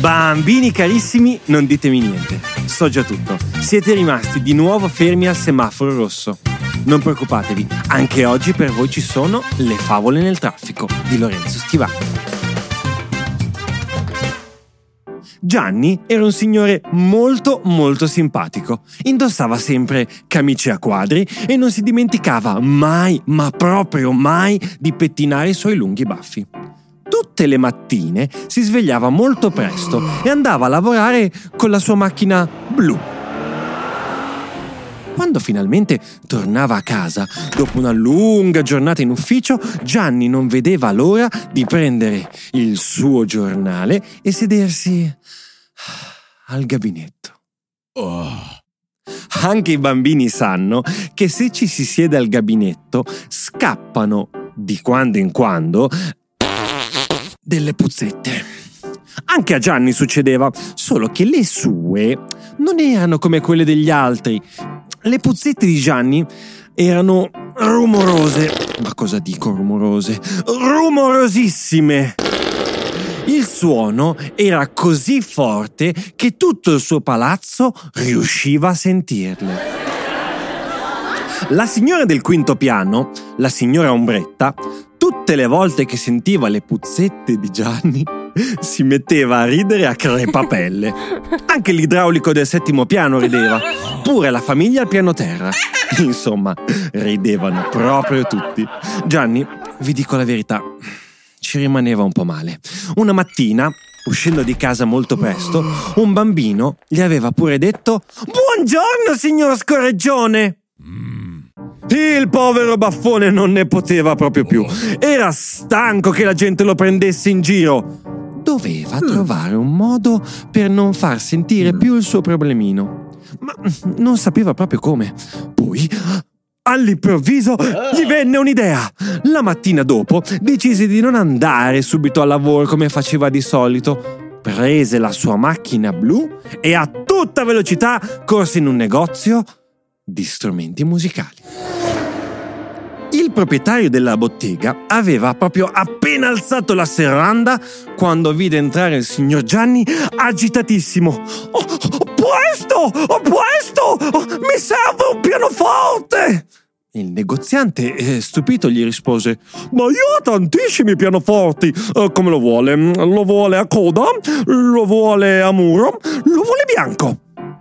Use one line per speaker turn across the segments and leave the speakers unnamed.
Bambini carissimi, non ditemi niente. So già tutto. Siete rimasti di nuovo fermi al semaforo rosso. Non preoccupatevi, anche oggi per voi ci sono le favole nel traffico di Lorenzo Stivali. Gianni era un signore molto molto simpatico. Indossava sempre camicie a quadri e non si dimenticava mai, ma proprio mai, di pettinare i suoi lunghi baffi tutte le mattine si svegliava molto presto e andava a lavorare con la sua macchina blu. Quando finalmente tornava a casa, dopo una lunga giornata in ufficio, Gianni non vedeva l'ora di prendere il suo giornale e sedersi al gabinetto. Oh. Anche i bambini sanno che se ci si siede al gabinetto scappano di quando in quando delle puzzette. Anche a Gianni succedeva, solo che le sue non erano come quelle degli altri. Le puzzette di Gianni erano rumorose. Ma cosa dico rumorose? Rumorosissime! Il suono era così forte che tutto il suo palazzo riusciva a sentirle. La signora del quinto piano, la signora Ombretta, tutte le volte che sentiva le puzzette di Gianni, si metteva a ridere a crepapelle. Anche l'idraulico del settimo piano rideva, pure la famiglia al piano terra. Insomma, ridevano proprio tutti. Gianni, vi dico la verità, ci rimaneva un po' male. Una mattina, uscendo di casa molto presto, un bambino gli aveva pure detto Buongiorno, signor Scorreggione! Il povero baffone non ne poteva proprio più. Era stanco che la gente lo prendesse in giro. Doveva trovare un modo per non far sentire più il suo problemino. Ma non sapeva proprio come. Poi, all'improvviso, gli venne un'idea. La mattina dopo decise di non andare subito al lavoro come faceva di solito. Prese la sua macchina blu e a tutta velocità corse in un negozio di strumenti musicali. Proprietario della bottega aveva proprio appena alzato la serranda quando vide entrare il signor Gianni agitatissimo. Oh, questo! questo! Oh, mi serve un pianoforte! Il negoziante, eh, stupito, gli rispose: Ma io ho tantissimi pianoforti. Eh, come lo vuole? Lo vuole a coda? Lo vuole a muro? Lo vuole bianco?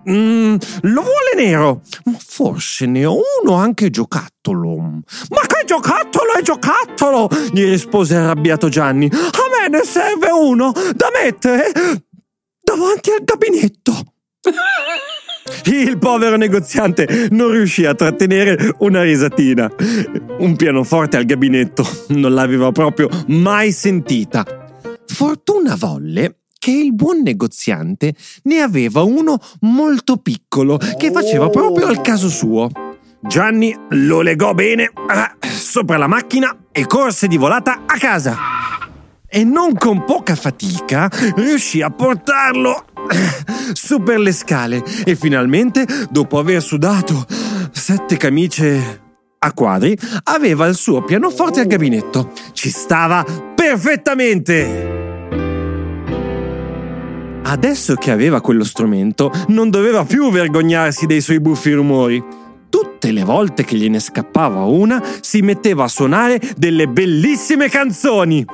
Mm, lo vuole nero? Forse ne ho uno anche giocattolo. Ma che giocattolo è giocattolo? gli rispose arrabbiato Gianni. A me ne serve uno da mettere davanti al gabinetto. Il povero negoziante non riuscì a trattenere una risatina. Un pianoforte al gabinetto non l'aveva proprio mai sentita. Fortuna volle che il buon negoziante ne aveva uno molto piccolo che faceva proprio al caso suo. Gianni lo legò bene eh, sopra la macchina e corse di volata a casa. E non con poca fatica riuscì a portarlo eh, su per le scale e finalmente, dopo aver sudato sette camicie a quadri, aveva il suo pianoforte al gabinetto. Ci stava perfettamente! Adesso che aveva quello strumento, non doveva più vergognarsi dei suoi buffi rumori. Tutte le volte che gliene scappava una, si metteva a suonare delle bellissime canzoni.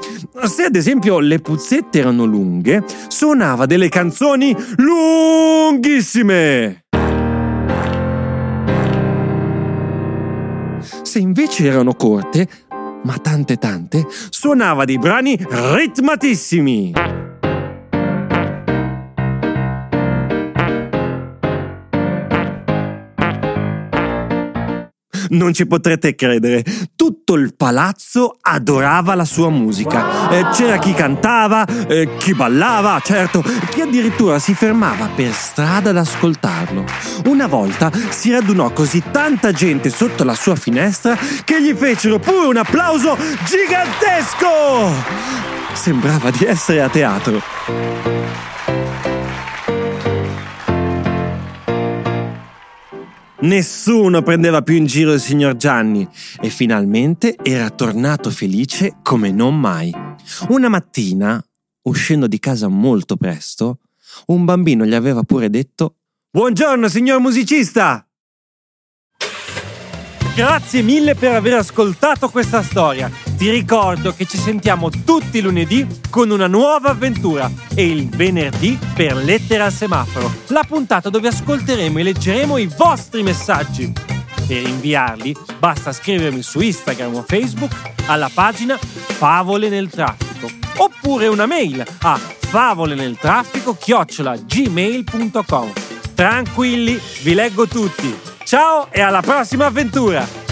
Se ad esempio le puzzette erano lunghe, suonava delle canzoni lunghissime. Se invece erano corte, ma tante tante, suonava dei brani ritmatissimi. Non ci potrete credere. Tutto il palazzo adorava la sua musica. Eh, c'era chi cantava, eh, chi ballava, certo, chi addirittura si fermava per strada ad ascoltarlo. Una volta si radunò così tanta gente sotto la sua finestra che gli fecero pure un applauso gigantesco! Sembrava di essere a teatro. Nessuno prendeva più in giro il signor Gianni e finalmente era tornato felice come non mai. Una mattina, uscendo di casa molto presto, un bambino gli aveva pure detto Buongiorno, signor musicista! Grazie mille per aver ascoltato questa storia. Ti ricordo che ci sentiamo tutti lunedì con una nuova avventura e il venerdì per Lettera al semaforo, la puntata dove ascolteremo e leggeremo i vostri messaggi. Per inviarli basta scrivermi su Instagram o Facebook alla pagina Favole nel traffico oppure una mail a favoleneltraffico gmail.com. Tranquilli, vi leggo tutti. Ciao e alla prossima avventura!